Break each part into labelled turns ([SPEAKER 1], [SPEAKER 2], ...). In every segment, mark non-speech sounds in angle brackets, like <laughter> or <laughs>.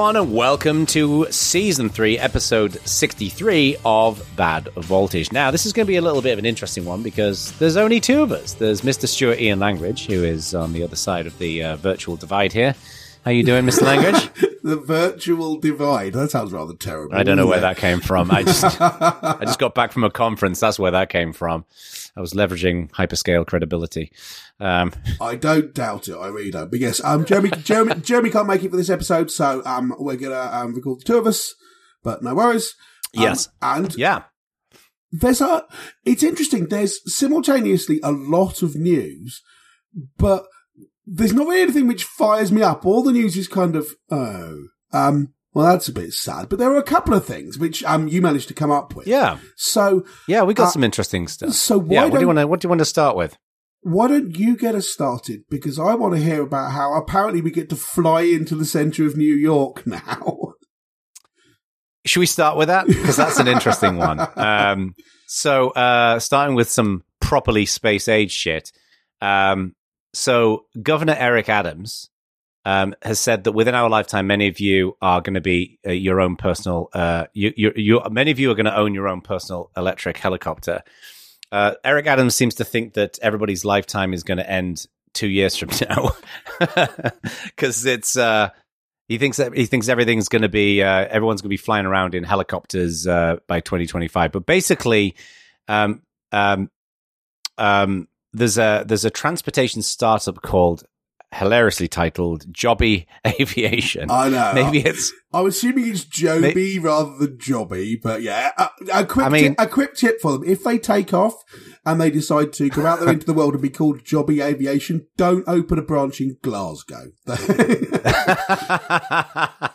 [SPEAKER 1] Everyone, and welcome to season three, episode 63 of Bad Voltage. Now, this is going to be a little bit of an interesting one because there's only two of us. There's Mr. Stuart Ian Langridge, who is on the other side of the uh, virtual divide here. How are you doing, Mr. Language? <laughs>
[SPEAKER 2] the virtual divide. That sounds rather terrible.
[SPEAKER 1] I don't know where
[SPEAKER 2] it?
[SPEAKER 1] that came from. I just <laughs> I just got back from a conference. That's where that came from. I was leveraging hyperscale credibility. Um, <laughs>
[SPEAKER 2] I don't doubt it. I really don't. But yes, um, Jeremy, Jeremy, Jeremy can't make it for this episode, so um, we're gonna um record the two of us. But no worries. Um,
[SPEAKER 1] Yes.
[SPEAKER 2] and
[SPEAKER 1] yeah,
[SPEAKER 2] there's a. It's interesting. There's simultaneously a lot of news, but there's not really anything which fires me up. All the news is kind of oh, um. Well, that's a bit sad, but there are a couple of things which um you managed to come up with.
[SPEAKER 1] yeah,
[SPEAKER 2] So
[SPEAKER 1] yeah. We got
[SPEAKER 2] Uh,
[SPEAKER 1] some interesting stuff.
[SPEAKER 2] so why
[SPEAKER 1] yeah, what do you want to what do you want to start with?
[SPEAKER 2] why don't you get us started? Because I want to hear about how apparently we get to fly into the center of New York <laughs> now.
[SPEAKER 1] Should we start with that? Because that's an interesting one. <laughs> Um, so, uh, starting with some properly space age shit. Um, so, Governor Eric Adams um, has said that within our lifetime, many of you are going to be uh, your own personal. Uh, you, you, you, many of you are going to own your own personal electric helicopter. Uh, Eric Adams seems to think that everybody's lifetime is going to end two years from <laughs> now because it's. Uh, he thinks that he thinks everything's going to be uh, everyone's going to be flying around in helicopters uh, by 2025. But basically, um, um, um, there's a there's a transportation startup called hilariously titled Jobby <laughs> Aviation.
[SPEAKER 2] I know.
[SPEAKER 1] Maybe it's
[SPEAKER 2] I'm assuming it's Joby rather than Jobby, but yeah. A, a quick
[SPEAKER 1] I mean-
[SPEAKER 2] tip, a quick tip for them: if they take off and they decide to go out there into the world and be called Jobby Aviation, don't open a branch in Glasgow. <laughs>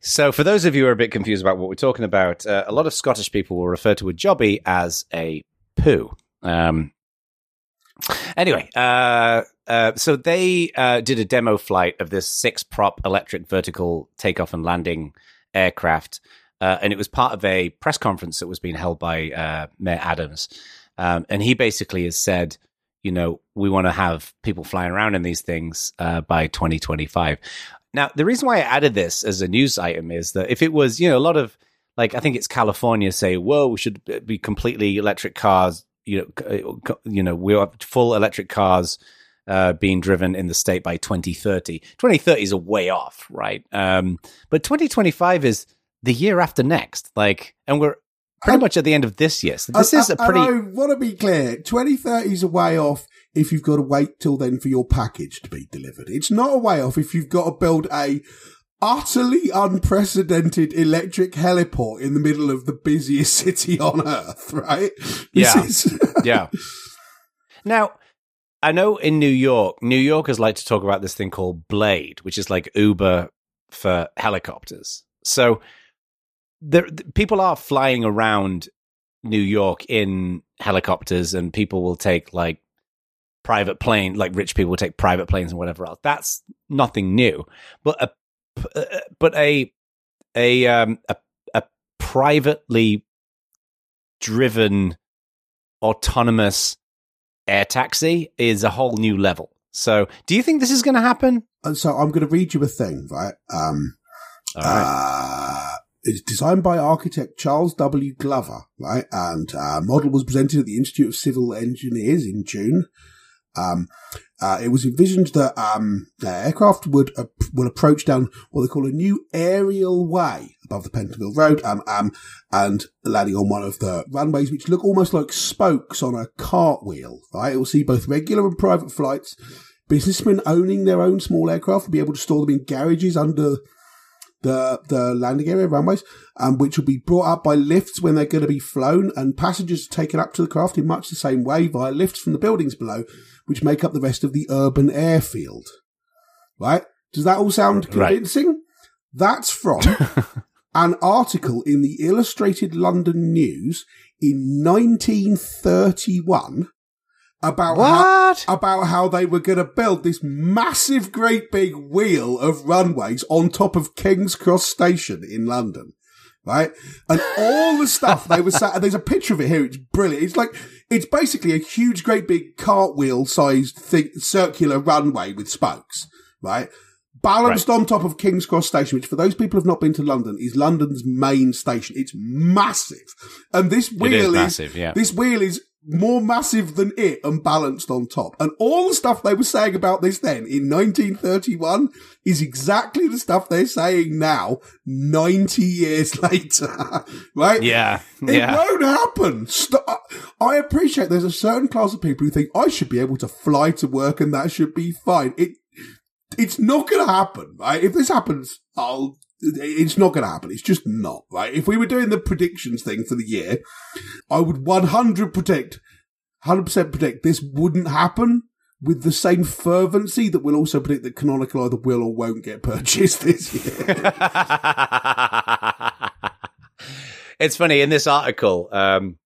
[SPEAKER 1] so, for those of you who are a bit confused about what we're talking about, uh, a lot of Scottish people will refer to a jobby as a poo. Um, anyway, uh, uh, so they uh, did a demo flight of this six prop electric vertical takeoff and landing aircraft. Uh, and it was part of a press conference that was being held by uh, Mayor Adams. Um, and he basically has said, you know, we want to have people flying around in these things uh, by 2025. Now, the reason why I added this as a news item is that if it was, you know, a lot of like, I think it's California say, whoa, we should be completely electric cars. You know, you know, we have full electric cars uh, being driven in the state by 2030. 2030 is a way off, right? Um, but 2025 is the year after next. Like, and we're pretty much at the end of this year. So this is a pretty.
[SPEAKER 2] I want to be clear: 2030 is a way off if you've got to wait till then for your package to be delivered. It's not a way off if you've got to build a utterly unprecedented electric heliport in the middle of the busiest <laughs> city on earth, right?
[SPEAKER 1] Yeah.
[SPEAKER 2] is- <laughs>
[SPEAKER 1] yeah. Now, I know in New York, New Yorkers like to talk about this thing called Blade, which is like Uber for helicopters. So there, people are flying around New York in helicopters, and people will take like private plane, like rich people will take private planes and whatever else. That's nothing new, but a but a a um a, a privately driven autonomous air taxi is a whole new level. So, do you think this is going to happen?
[SPEAKER 2] and so I'm going to read you a thing, right? Um,
[SPEAKER 1] All right.
[SPEAKER 2] Uh, it's designed by architect Charles W. Glover, right? And uh, model was presented at the Institute of Civil Engineers in June. Um, uh, it was envisioned that um, aircraft would uh, will approach down what they call a new aerial way above the Pentonville Road, um, um, and landing on one of the runways, which look almost like spokes on a cartwheel. Right? It will see both regular and private flights. Businessmen owning their own small aircraft will be able to store them in garages under the the landing area runways, um, which will be brought up by lifts when they're going to be flown, and passengers are taken up to the craft in much the same way via lifts from the buildings below, which make up the rest of the urban airfield. Right? Does that all sound
[SPEAKER 1] Right.
[SPEAKER 2] convincing? That's from <laughs> an article in the Illustrated London News in 1931 about how,
[SPEAKER 1] what?
[SPEAKER 2] about how they were going to build this massive, great big wheel of runways on top of King's Cross Station in London. Right? And all the stuff they were sat, there's a picture of it here. It's brilliant. It's like, it's basically a huge, great big cartwheel sized thing, circular runway with spokes. Right? balanced right. on top of King's Cross Station, which for those people who have not been to London is London's main station. It's massive. And this wheel is,
[SPEAKER 1] massive, yeah.
[SPEAKER 2] this wheel is more massive than it and balanced on top. And all the stuff they were saying about this then in 1931 is exactly the stuff they're saying now, 90 years <laughs> later. right?
[SPEAKER 1] Yeah.
[SPEAKER 2] It
[SPEAKER 1] yeah.
[SPEAKER 2] won't happen. I appreciate there's a certain class of people who think I should be able to fly to work and that should be fine. It, it's not going to happen, right? If this happens, I'll it's not going to happen. It's just not, right? If we were doing the predictions thing for the year, I would 100 predict, 100% predict this wouldn't happen with the same fervency that we'll also predict that Canonical either will or won't get <laughs> purchased this year. <laughs>
[SPEAKER 1] it's funny in this article, um,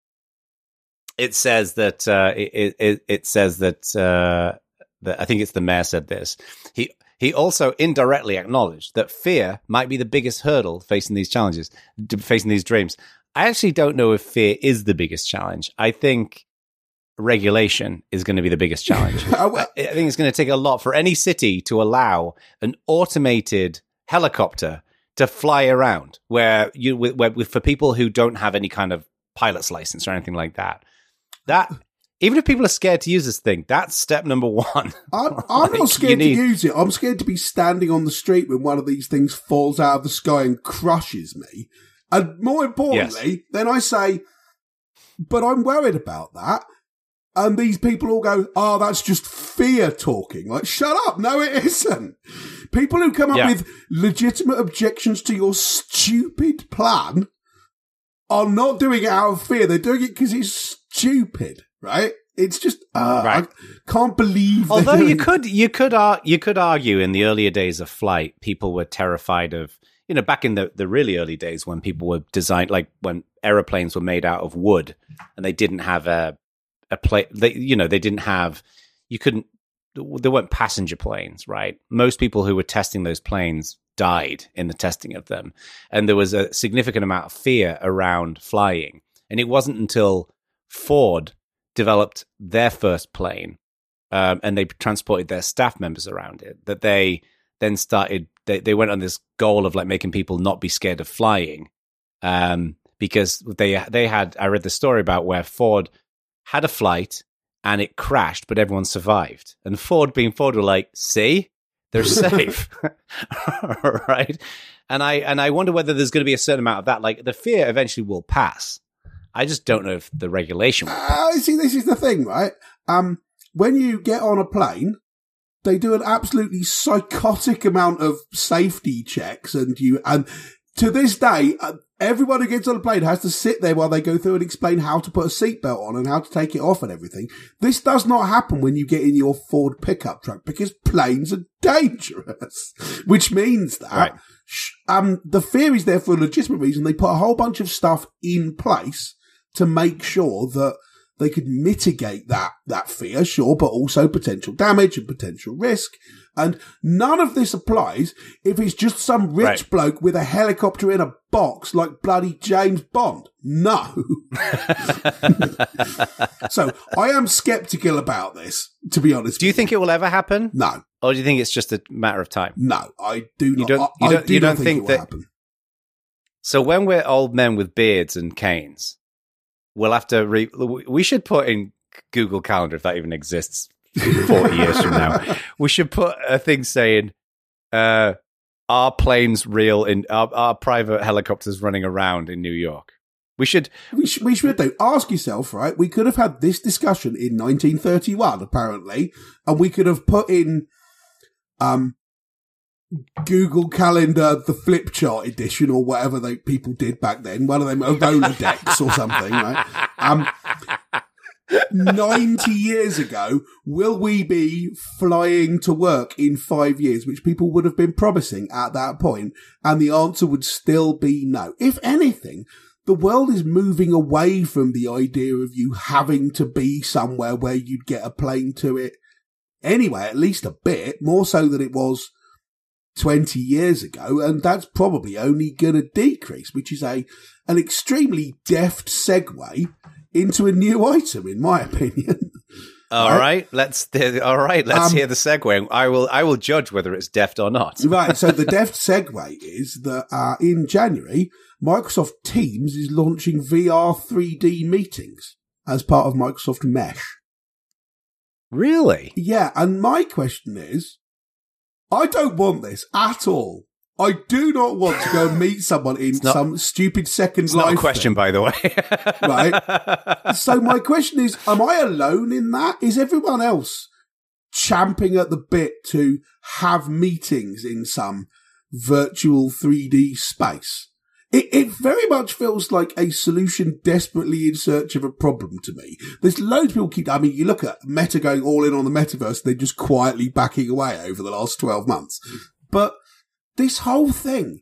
[SPEAKER 1] it says that, uh, it, it, it says that, uh, that I think it's the mayor said this. He he also indirectly acknowledged that fear might be the biggest hurdle facing these challenges, facing these dreams. I actually don't know if fear is the biggest challenge. I think regulation is going to be the biggest <laughs> challenge. I think it's going to take a lot for any city to allow an automated helicopter to fly around where you where, for people who don't have any kind of pilot's license or anything like that. That even if people are scared to use this thing, that's step number one.
[SPEAKER 2] I'm, I'm <laughs> like, not scared need- to use it. I'm scared to be standing on the street when one of these things falls out of the sky and crushes me. And more importantly, yes. then I say, but I'm worried about that. And these people all go, oh, that's just fear talking. Like, shut up. No, it isn't. People who come up yeah. with legitimate objections to your stupid plan are not doing it out of fear. They're doing it because it's stupid right? It's just uh, right. I can't believe.
[SPEAKER 1] Although you could you could ar- you could argue in the earlier days of flight, people were terrified of you know back in the the really early days when people were designed like when aeroplanes were made out of wood and they didn't have a a plane. They you know they didn't have you couldn't there weren't passenger planes, right? Most people who were testing those planes died in the testing of them, and there was a significant amount of fear around flying. And it wasn't until Ford developed their first plane um, and they transported their staff members around it that they then started they, they went on this goal of like making people not be scared of flying um, because they they had i read the story about where ford had a flight and it crashed but everyone survived. And ford being ford were like see? They're <laughs> safe. <laughs> Right? And i and i wonder whether there's going to be a certain amount of that like the fear eventually will pass I just don't know if the regulation.
[SPEAKER 2] Uh, see, this is the thing, right? Um, when you get on a plane, they do an absolutely psychotic amount of safety checks, and you and to this day, uh, everyone who gets on a plane has to sit there while they go through and explain how to put a seatbelt on and how to take it off and everything. This does not happen when you get in your Ford pickup truck because planes are dangerous, <laughs> which means that right. um, the fear is there for a legitimate reason. They put a whole bunch of stuff in place to make sure that they could mitigate that, that fear, sure, but also potential damage and potential risk. And none of this applies if it's just some rich right. bloke with a helicopter in a box like bloody James Bond. No. <laughs> so I am skeptical about this, to be honest.
[SPEAKER 1] Do you think it will ever happen?
[SPEAKER 2] No.
[SPEAKER 1] Or do you think it's just a matter of time?
[SPEAKER 2] No, I do not.
[SPEAKER 1] You don't,
[SPEAKER 2] you
[SPEAKER 1] don't,
[SPEAKER 2] do
[SPEAKER 1] you don't
[SPEAKER 2] think,
[SPEAKER 1] think that.
[SPEAKER 2] Happen.
[SPEAKER 1] So when we're old men with beards and canes, we'll have to re- we should put in Google Calendar if that even exists 40 years from now. <laughs> We should put a thing saying uh are planes real in are, are private helicopters running around in New York? We should
[SPEAKER 2] we should we should though ask yourself, right? We could have had this discussion in 1931 apparently, and we could have put in um Google Calendar, the flip chart edition, or whatever they people did back then. One of them, a Rolodex or something, right? Um, 90 years ago, will we be flying to work in five years, which people would have been promising at that point? And the answer would still be no. If anything, the world is moving away from the idea of you having to be somewhere where you'd get a plane to it anyway, at least a bit, more so than it was 20 years ago, and that's probably only going to decrease, which is a an extremely deft segue into a new item, in my <laughs> opinion.
[SPEAKER 1] All
[SPEAKER 2] right?
[SPEAKER 1] right, let's. <laughs> All right, let's
[SPEAKER 2] Um,
[SPEAKER 1] hear the segue. I will. I will judge whether it's deft or not.
[SPEAKER 2] Right. So the <laughs> deft segue is that uh, in January, Microsoft Teams is launching VR 3D meetings as part of Microsoft Mesh.
[SPEAKER 1] Really?
[SPEAKER 2] Yeah. And my question is, I don't want this at all. I do not want to go meet <sighs> someone in
[SPEAKER 1] not-
[SPEAKER 2] some stupid second
[SPEAKER 1] It's
[SPEAKER 2] life.
[SPEAKER 1] not a question,
[SPEAKER 2] thing.
[SPEAKER 1] by the way. <laughs>
[SPEAKER 2] Right. So my question is, am I alone in that? Is everyone else champing at the bit to have meetings in some virtual 3D space? It, it very much feels like a solution desperately in search of a problem to me. There's loads of people keep, I mean, you look at Meta going all in on the metaverse, they're just quietly backing away over the last 12 months. But this whole thing,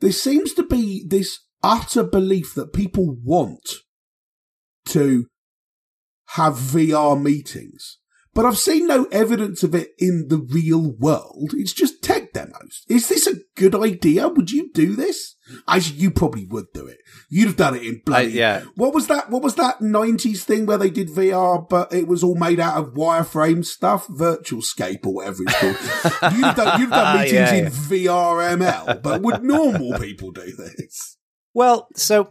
[SPEAKER 2] there seems to be this utter belief that people want to have VR meetings. But I've seen no evidence of it in the real world. It's just tech demos. Is this a good idea? Would you do this? Actually, you probably would do it. You'd have done it in
[SPEAKER 1] I,
[SPEAKER 2] bloody.
[SPEAKER 1] yeah.
[SPEAKER 2] What was that? What was that nineties thing where they did VR, but it was all made out of wireframe stuff, Virtual Scape or whatever it's called. <laughs> you've done, you've done meetings
[SPEAKER 1] Yeah,
[SPEAKER 2] in
[SPEAKER 1] yeah.
[SPEAKER 2] VRML, but would normal people do this?
[SPEAKER 1] Well, so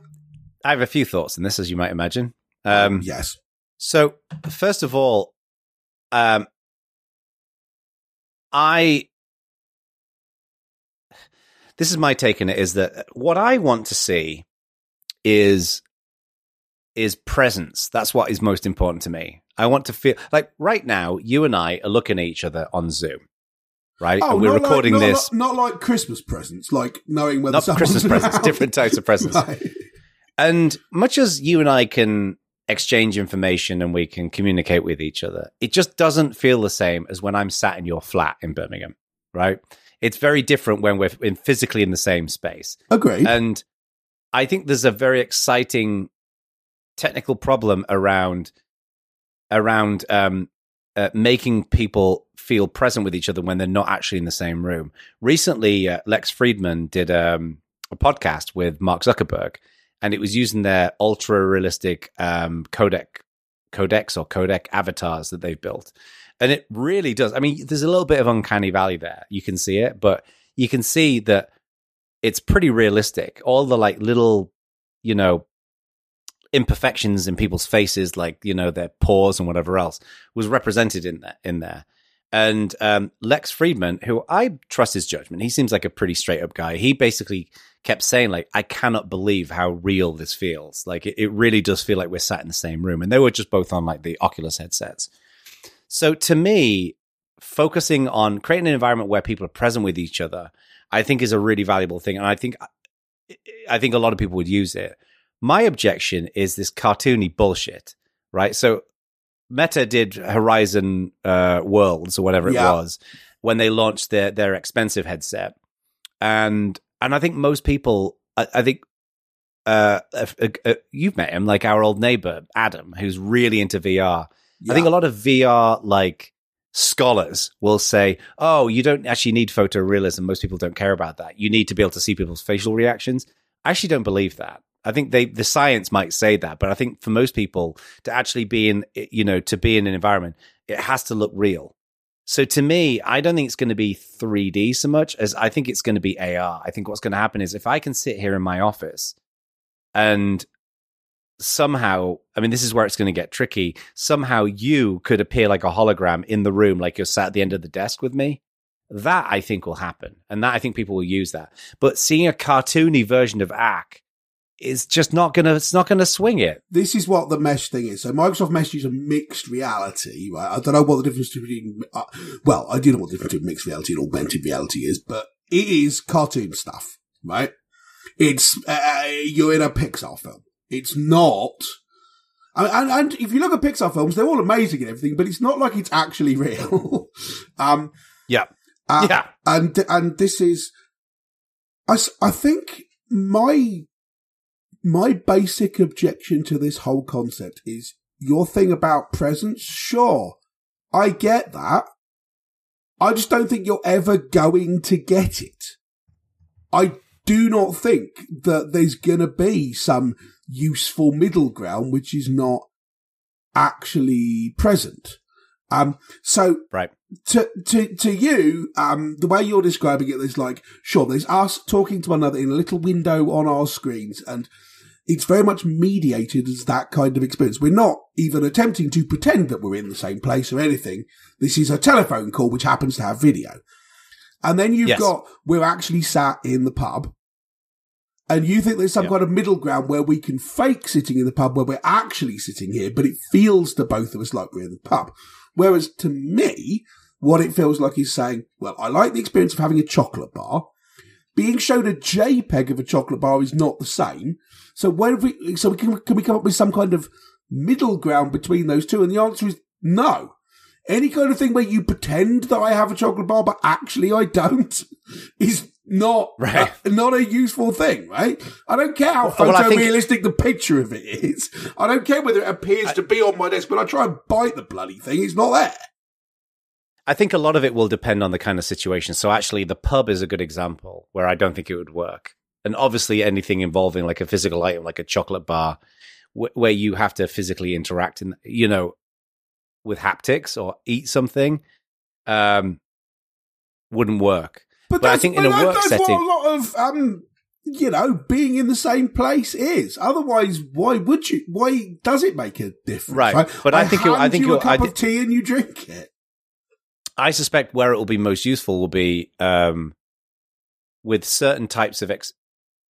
[SPEAKER 1] I have a few thoughts on this, as you might imagine. Um,
[SPEAKER 2] yes.
[SPEAKER 1] So, first of all, um, I this is my take on it is that what I want to see is is presence. That's what is most important to me. I want to feel like right now, you and I are looking at each other on Zoom, right? Oh, and we're
[SPEAKER 2] Oh, not like-
[SPEAKER 1] recording
[SPEAKER 2] not
[SPEAKER 1] this.
[SPEAKER 2] like- not like Christmas presents, like knowing whether
[SPEAKER 1] Not Christmas <laughs> presents,
[SPEAKER 2] around.
[SPEAKER 1] different types of presents. <laughs>
[SPEAKER 2] Right.
[SPEAKER 1] And much as you and I can exchange information and we can communicate with each other, it just doesn't feel the same as when I'm sat in your flat in Birmingham, right? It's very different when we're in physically in the same space.
[SPEAKER 2] Agree.
[SPEAKER 1] And I think there's a very exciting technical problem around around um, uh, making people feel present with each other when they're not actually in the same room. Recently, uh, Lex Friedman did um, a podcast with Mark Zuckerberg, and it was using their ultra realistic um, codec codecs or codec avatars that they've built. And it really does. I mean, there's a little bit of uncanny valley there. You can see it, but you can see that it's pretty realistic. All the like little, you know, imperfections in people's faces, like you know their pores and whatever else, was represented in there. In there, and um, Lex Friedman, who I trust his judgment, he seems like a pretty straight up guy. He basically kept saying like, "I cannot believe how real this feels. Like it, it really does feel like we're sat in the same room." And they were just both on like the Oculus headsets. So to me, focusing on creating an environment where people are present with each other, I think is a really valuable thing, and I think I think a lot of people would use it. My objection is this cartoony bullshit, right? So Meta did Horizon uh, Worlds or whatever it was when they launched their their expensive headset, and and I think most people, I, I think. Uh, uh, uh, you've met him, like our old neighbor Adam, who's really into VR. I think a lot of VR like scholars will say, "Oh, you don't actually need photorealism. Most people don't care about that. You need to be able to see people's facial reactions." I actually don't believe that. I think they the science might say that, but I think for most people to actually be in eh, you know to be in an environment, it has to look real. So to me, I don't think it's going to be 3D so much as I think it's going to be AR. I think what's going to happen is if I can sit here in my office and somehow, I mean, this is where it's going to get tricky. Somehow you could appear like a hologram in the room, like you're sat at the end of the desk with me. That I think will happen. And that I think people will use that. But seeing a cartoony version of Aq is just not going to, it's not going to swing it.
[SPEAKER 2] this is what the mesh thing is. So Microsoft Mesh is a mixed reality, right? I don't know what the difference between, uh, well, I do know what the difference between mixed reality and augmented reality is, but it is cartoon stuff, right? It's, uh, you're in a Pixar film. It's not, and, and, and if you look at Pixar films, they're all amazing and everything, but it's not like it's actually <laughs> real. um,
[SPEAKER 1] Yeah.
[SPEAKER 2] uh,
[SPEAKER 1] yeah.
[SPEAKER 2] and and this is I, I think my my basic objection to this whole concept is your thing about presence sure i get that i just don't think you're ever going to get it i do not think that there's going to be some useful middle ground which is not actually present. Um, so
[SPEAKER 1] Right.
[SPEAKER 2] to to to you, um, the way you're describing it is like, sure, there's us talking to one another in a little window on our screens, and it's very much mediated as that kind of experience. We're not even attempting to pretend that we're in the same place or anything. This is a telephone call which happens to have video. And then you've
[SPEAKER 1] Yes.
[SPEAKER 2] got we're actually sat in the pub. And you think there's some
[SPEAKER 1] Yeah.
[SPEAKER 2] kind of middle ground where we can fake sitting in the pub where we're actually sitting here, but it feels to both of us like we're in the pub. Whereas to me, what it feels like is saying, well, I like the experience of having a chocolate bar. Being shown a JPEG of a chocolate bar is not the same. So where have we, so we can, can we come up with some kind of middle ground between those two? And the answer is no. Any kind of thing where you pretend that I have a chocolate bar, but actually I don't, <laughs> is not
[SPEAKER 1] Right.
[SPEAKER 2] uh, not a useful thing, right? I don't care how
[SPEAKER 1] Well, I
[SPEAKER 2] photorealistic the picture of it is. I don't care whether it appears to be on my desk. but I try and bite the bloody thing, it's not there.
[SPEAKER 1] I think a lot of it will depend on the kind of situation. So actually, the pub is a good example where I don't think it would work. And obviously, anything involving like a physical item, like a chocolate bar, wh- where you have to physically interact, in you know, with haptics or eat something, um, wouldn't work.
[SPEAKER 2] But,
[SPEAKER 1] But I
[SPEAKER 2] that's,
[SPEAKER 1] think in a work
[SPEAKER 2] that's
[SPEAKER 1] setting-
[SPEAKER 2] what a lot of um, you know, being in the same place is. Otherwise, why would you? Why does it make a difference?
[SPEAKER 1] Right. But I think it- I think
[SPEAKER 2] you a cup
[SPEAKER 1] I
[SPEAKER 2] of tea and you drink it.
[SPEAKER 1] I suspect where it will be most useful will be um, with certain types of ex-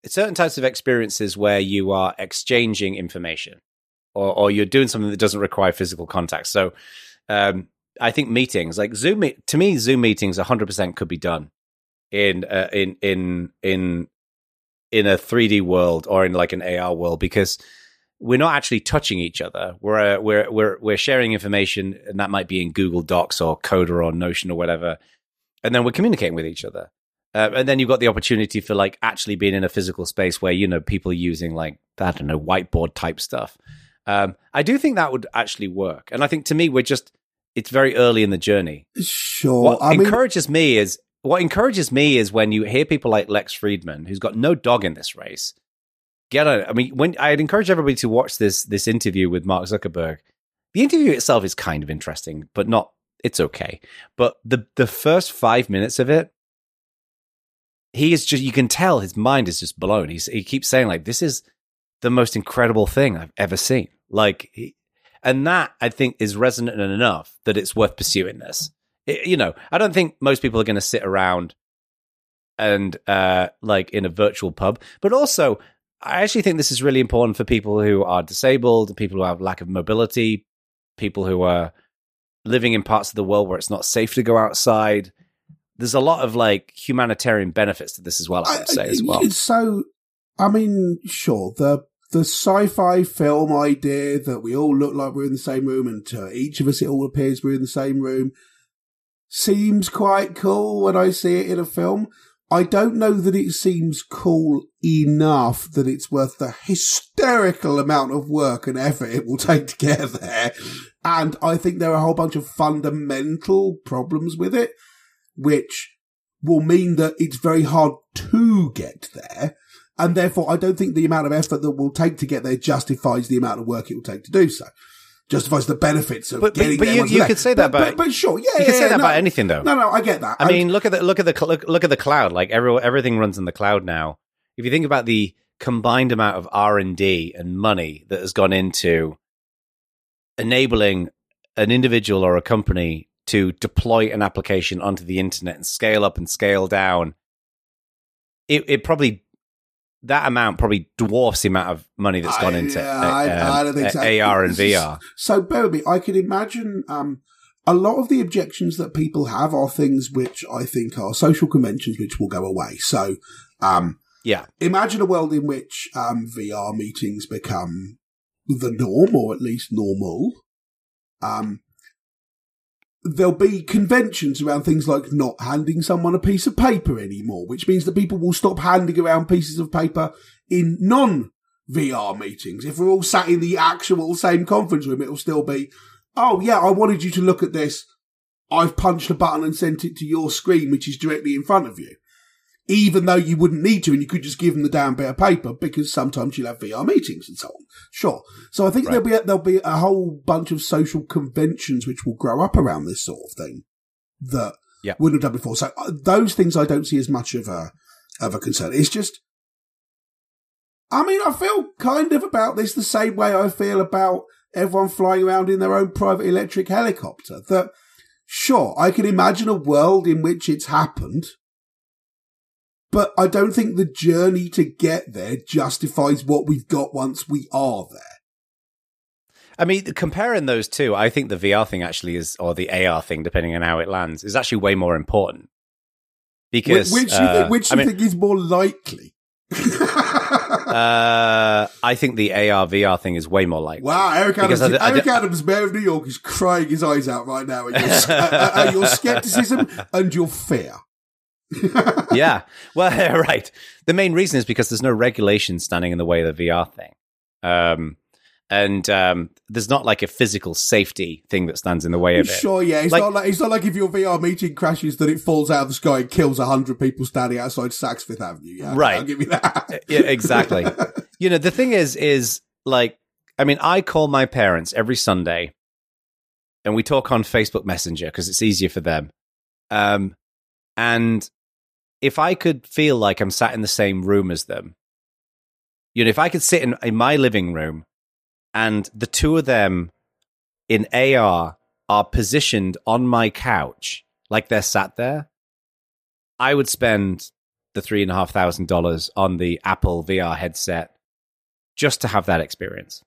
[SPEAKER 1] certain types of experiences where you are exchanging information, or, or you're doing something that doesn't require physical contact. So, um, I think meetings like Zoom to me, Zoom meetings 100 percent could be done in uh, in in in in a 3D world or in like an AR world because we're not actually touching each other. We're uh, we're we're we're sharing information, and that might be in Google Docs or Coda or Notion or whatever, and then we're communicating with each other. Uh, and then you've got the opportunity for like actually being in a physical space where you know people are using like I don't know whiteboard type stuff. Um, I do think that would actually work, and I think to me we're just it's very early in the journey.
[SPEAKER 2] Sure.
[SPEAKER 1] What
[SPEAKER 2] I mean,
[SPEAKER 1] encourages me is what encourages me is when you hear people like Lex Friedman, who's got no dog in this race. Get on. I mean, when I'd encourage everybody to watch this this interview with Mark Zuckerberg. The interview itself is kind of interesting, but not. It's okay. But the the first five minutes of it, he is just. You can tell his mind is just blown. He's he keeps saying like, "This is the most incredible thing I've ever seen." Like, he, and that I think is resonant enough that it's worth pursuing this. You know, I don't think most people are going to sit around and uh, like in a virtual pub, but also I actually think this is really important for people who are disabled, people who have lack of mobility, people who are living in parts of the world where it's not safe to go outside. There's a lot of like humanitarian benefits to this as well. I would say as well.
[SPEAKER 2] So, I mean, sure, the the sci-fi film idea that we all look like we're in the same room, and to each of us it all appears we're in the same room, seems quite cool when I see it in a film. I don't know that it seems cool enough that it's worth the hysterical amount of work and effort it will <laughs> take to get there. And I think there are a whole bunch of fundamental problems with it, which will mean that it's very hard to get there. And therefore, I don't think the amount of effort that will take to get there justifies the amount of work it will take to do so. Justifies the benefits of
[SPEAKER 1] But- but-
[SPEAKER 2] getting
[SPEAKER 1] but
[SPEAKER 2] there.
[SPEAKER 1] you- you could say that
[SPEAKER 2] but,
[SPEAKER 1] about-
[SPEAKER 2] but, but sure, yeah,
[SPEAKER 1] you can
[SPEAKER 2] yeah,
[SPEAKER 1] say that
[SPEAKER 2] no,
[SPEAKER 1] about anything though.
[SPEAKER 2] No, no, I get that.
[SPEAKER 1] I mean, look at the look at the look, look at the cloud. Like every, everything runs in the cloud now. If you think about the combined amount of R and D and money that has gone into enabling an individual or a company to deploy an application onto the internet and scale up and scale down, it, it probably that amount probably dwarfs the amount of money that's gone
[SPEAKER 2] I-
[SPEAKER 1] into
[SPEAKER 2] yeah,
[SPEAKER 1] uh,
[SPEAKER 2] I- I
[SPEAKER 1] um,
[SPEAKER 2] don't think so.
[SPEAKER 1] AR and VR.
[SPEAKER 2] So bear with me. I can imagine um, a lot of the objections that people have are things which I think are social conventions which will go away. So um,
[SPEAKER 1] Yeah,
[SPEAKER 2] imagine a world in which um, VR meetings become the norm, or at least normal. Um, there'll be conventions around things like not handing someone a piece of paper anymore, which means that people will stop handing around pieces of paper in non VR meetings. If we're all sat in the actual same conference room, it'll still be, oh yeah, I wanted you to look at this. I've punched a button and sent it to your screen, which is directly in front of you. Even though you wouldn't need to and you could just give them the damn bit of paper because sometimes you'll have VR meetings and so on. Sure. So I think
[SPEAKER 1] Right.
[SPEAKER 2] there'll be, a, there'll be a whole bunch of social conventions which will grow up around this sort of thing that
[SPEAKER 1] Yeah.
[SPEAKER 2] wouldn't have done before. So uh, those things I don't see as much of a, of a concern. It's just, I mean, I feel kind of about this the same way I feel about everyone flying around in their own private electric helicopter. That, sure, I can imagine a world in which it's happened, but I don't think the journey to get there justifies what we've got once we are there.
[SPEAKER 1] I mean, comparing those two, I think the VR thing actually is, or the AR thing, depending on how it lands, is actually way more important. Because
[SPEAKER 2] which, which you,
[SPEAKER 1] uh,
[SPEAKER 2] think, which
[SPEAKER 1] I
[SPEAKER 2] you
[SPEAKER 1] mean,
[SPEAKER 2] think is more likely? <laughs>
[SPEAKER 1] uh, I think the AR VR thing is way more likely.
[SPEAKER 2] Wow, Eric Adams,
[SPEAKER 1] I- I
[SPEAKER 2] Eric Adams, Mayor of New York, is crying his eyes out right now at your, <laughs> uh, uh, your <laughs> skepticism and your fear. <laughs>
[SPEAKER 1] yeah. Well, <laughs> right. The main reason is because there's no regulation standing in the way of the VR thing. Um, and um, there's not like a physical safety thing that stands in the way of it.
[SPEAKER 2] Sure, yeah. It's
[SPEAKER 1] Like-
[SPEAKER 2] not like it's not like if your VR meeting crashes that it falls out of the sky and kills hundred people standing outside Saks Fifth Avenue. Yeah,
[SPEAKER 1] Right.
[SPEAKER 2] I'll give you that.
[SPEAKER 1] Yeah, exactly. <laughs> you know, the thing is, is like, I mean, I call my parents every Sunday and we talk on Facebook Messenger because it's easier for them. Um, and if I could feel like I'm sat in the same room as them, you know, if I could sit in, in my living room and the two of them in AR are positioned on my couch like they're sat there, I would spend the three and a half thousand dollars on the Apple VR headset just to have that experience.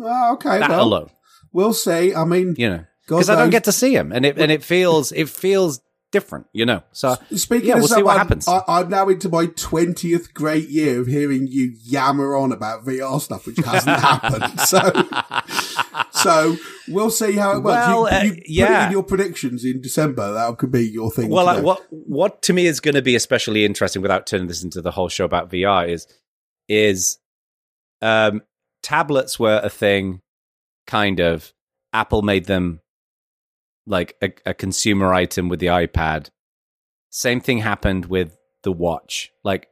[SPEAKER 2] Oh, okay,
[SPEAKER 1] That
[SPEAKER 2] well,
[SPEAKER 1] alone,
[SPEAKER 2] we'll see. I mean,
[SPEAKER 1] you know, because I don't get to see him, and it and it feels it feels different, you know. So
[SPEAKER 2] Speaking
[SPEAKER 1] yeah,
[SPEAKER 2] of
[SPEAKER 1] we'll see what happens.
[SPEAKER 2] I, I'm now into my twentieth great year of hearing you yammer on about VR stuff, which hasn't <laughs> happened. So, so we'll see how it works.
[SPEAKER 1] Well,
[SPEAKER 2] you,
[SPEAKER 1] uh,
[SPEAKER 2] you it
[SPEAKER 1] yeah.
[SPEAKER 2] in your predictions in December. That could be your thing.
[SPEAKER 1] well,
[SPEAKER 2] do.
[SPEAKER 1] what what to me is going to be especially interesting, without turning this into the whole show about VR, is is um, tablets were a thing, kind of. Apple made them like a, a consumer item with the iPad. Same thing happened with the watch. Like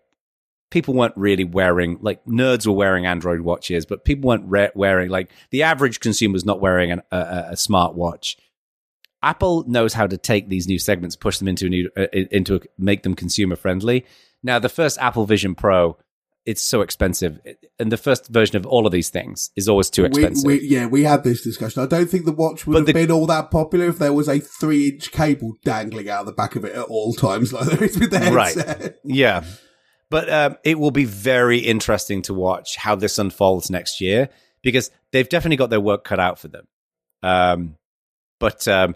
[SPEAKER 1] people weren't really wearing like nerds were wearing Android watches, but people weren't re- wearing like the average consumer was not wearing an, a, a, smart watch. Apple knows how to take these new segments, push them into a new, uh, into a, make them consumer friendly. Now, the first Apple Vision Pro, it's so expensive, and the first version of all of these things is always too expensive.
[SPEAKER 2] we, yeah, we had this discussion. I don't think the watch would
[SPEAKER 1] But
[SPEAKER 2] have
[SPEAKER 1] the-
[SPEAKER 2] been all that popular if there was a three-inch cable dangling out of the back of it at all times, like <laughs> there is with the headset. Right.
[SPEAKER 1] Yeah. But um, it will be very interesting to watch how this unfolds next year because they've definitely got their work cut out for them. Um, but um,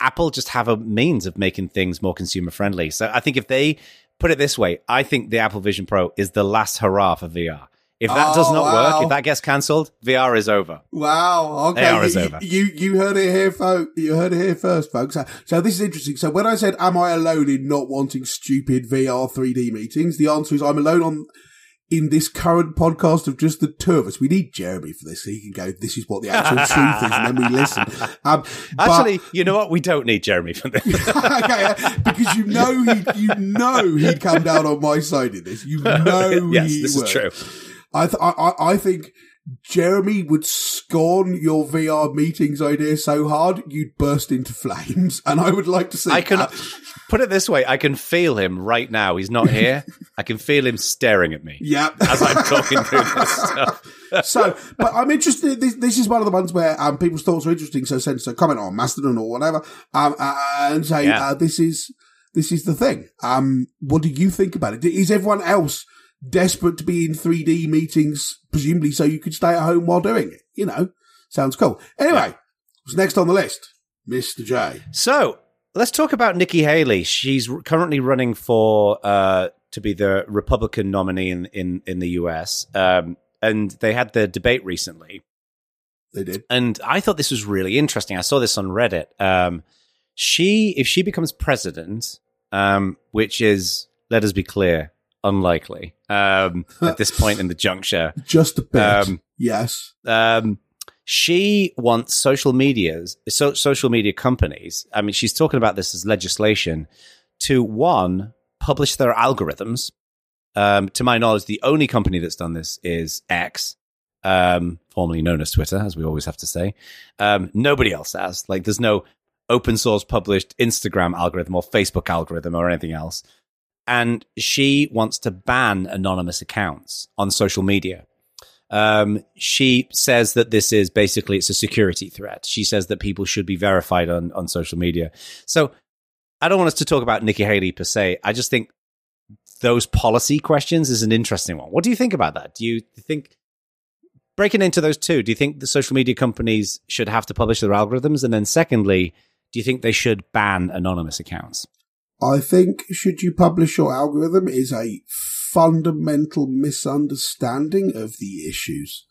[SPEAKER 1] Apple just have a means of making things more consumer friendly. So I think if they put it this way, I think the Apple Vision Pro is the last hurrah for VR. If that
[SPEAKER 2] Oh,
[SPEAKER 1] does not
[SPEAKER 2] wow.
[SPEAKER 1] work, if oh, that gets cancelled, VR is over.
[SPEAKER 2] Wow. Okay.
[SPEAKER 1] AR is
[SPEAKER 2] you,
[SPEAKER 1] over.
[SPEAKER 2] you you heard it here, folks. You heard it here first, folks. So, so this is interesting. So when I said, "Am I alone in not wanting stupid VR 3D meetings?" The answer is, I'm alone on in this current podcast of just the two of us. We need Jeremy for this, so he can go. This is what the actual truth is, and then we listen. <laughs> Um, but-
[SPEAKER 1] Actually, you know what? We don't need Jeremy for this. <laughs>
[SPEAKER 2] okay, uh, because you know he, you know he'd come down on my side in this. You <laughs> know
[SPEAKER 1] yes, this
[SPEAKER 2] would.
[SPEAKER 1] is true.
[SPEAKER 2] I, th- I, I I think Jeremy would scorn your VR meetings idea so hard you'd burst into flames, <laughs> and I would like to see.
[SPEAKER 1] I can
[SPEAKER 2] that.
[SPEAKER 1] put it this way: I can feel him right now. He's not <laughs> here. I can feel him staring at me
[SPEAKER 2] Yeah. <laughs>
[SPEAKER 1] as I'm talking through this stuff.
[SPEAKER 2] so, but I'm interested. This, this is one of the ones where um, people's thoughts are interesting. So, send us a comment on Mastodon or whatever, um, and say
[SPEAKER 1] Yeah.
[SPEAKER 2] uh, this is this is the thing. Um, what do you think about it? Is everyone else desperate to be in 3D meetings, presumably so you could stay at home while doing it? You know, sounds cool. Anyway, what's next on the list, Mister J?
[SPEAKER 1] So let's talk about Nikki Haley. She's currently running for uh, to be the Republican nominee in in, in the U.S. Um, and they had the debate recently.
[SPEAKER 2] They did.
[SPEAKER 1] and I thought this was really interesting. I saw this on Reddit. Um, she, if she becomes president, um, which is, let us be clear, unlikely um, at this point in the juncture. <laughs>
[SPEAKER 2] Just a bit.
[SPEAKER 1] Um,
[SPEAKER 2] yes.
[SPEAKER 1] Um, she wants social medias, so, social media companies. I mean, she's talking about this as legislation to one publish their algorithms. Um, to my knowledge, the only company that's done this is X, um, formerly known as Twitter, as we always have to say. Um, nobody else has. Like, there's no open source published Instagram algorithm or Facebook algorithm or anything else. And she wants to ban anonymous accounts on social media. Um, she says that this is basically it's a security threat. She says that people should be verified on on social media. So I don't want us to talk about Nikki Haley per se. I just think those policy questions is an interesting one. What do you think about that? Do you think breaking into those two? Do you think the social media companies should have to publish their algorithms? And then secondly, do you think they should ban anonymous accounts?
[SPEAKER 2] I think should you publish your algorithm is a fundamental misunderstanding of the issues.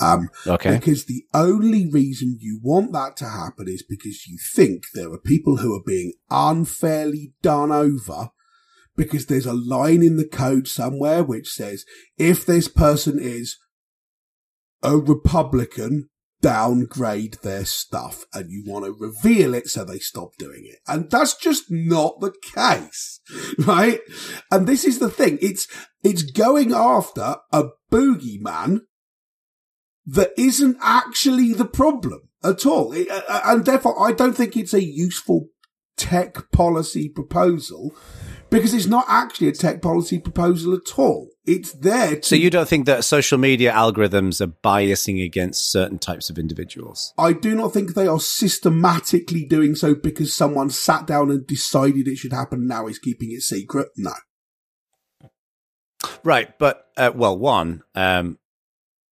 [SPEAKER 2] Um,
[SPEAKER 1] okay.
[SPEAKER 2] Because the only reason you want that to happen is because you think there are people who are being unfairly done over because there's a line in the code somewhere which says if this person is a Republican, downgrade their stuff and you want to reveal it so they stop doing it. And that's just not the case, <laughs> right? And this is the thing. It's, it's going after a boogeyman that isn't actually the problem at all. And therefore I don't think it's a useful tech policy proposal because it's not actually a tech policy proposal at all. It's there. To,
[SPEAKER 1] so you don't think that social media algorithms are biasing against certain types of individuals?
[SPEAKER 2] I do not think they are systematically doing so because someone sat down and decided it should happen. Now is keeping it secret. No.
[SPEAKER 1] Right, but uh, well, one, um,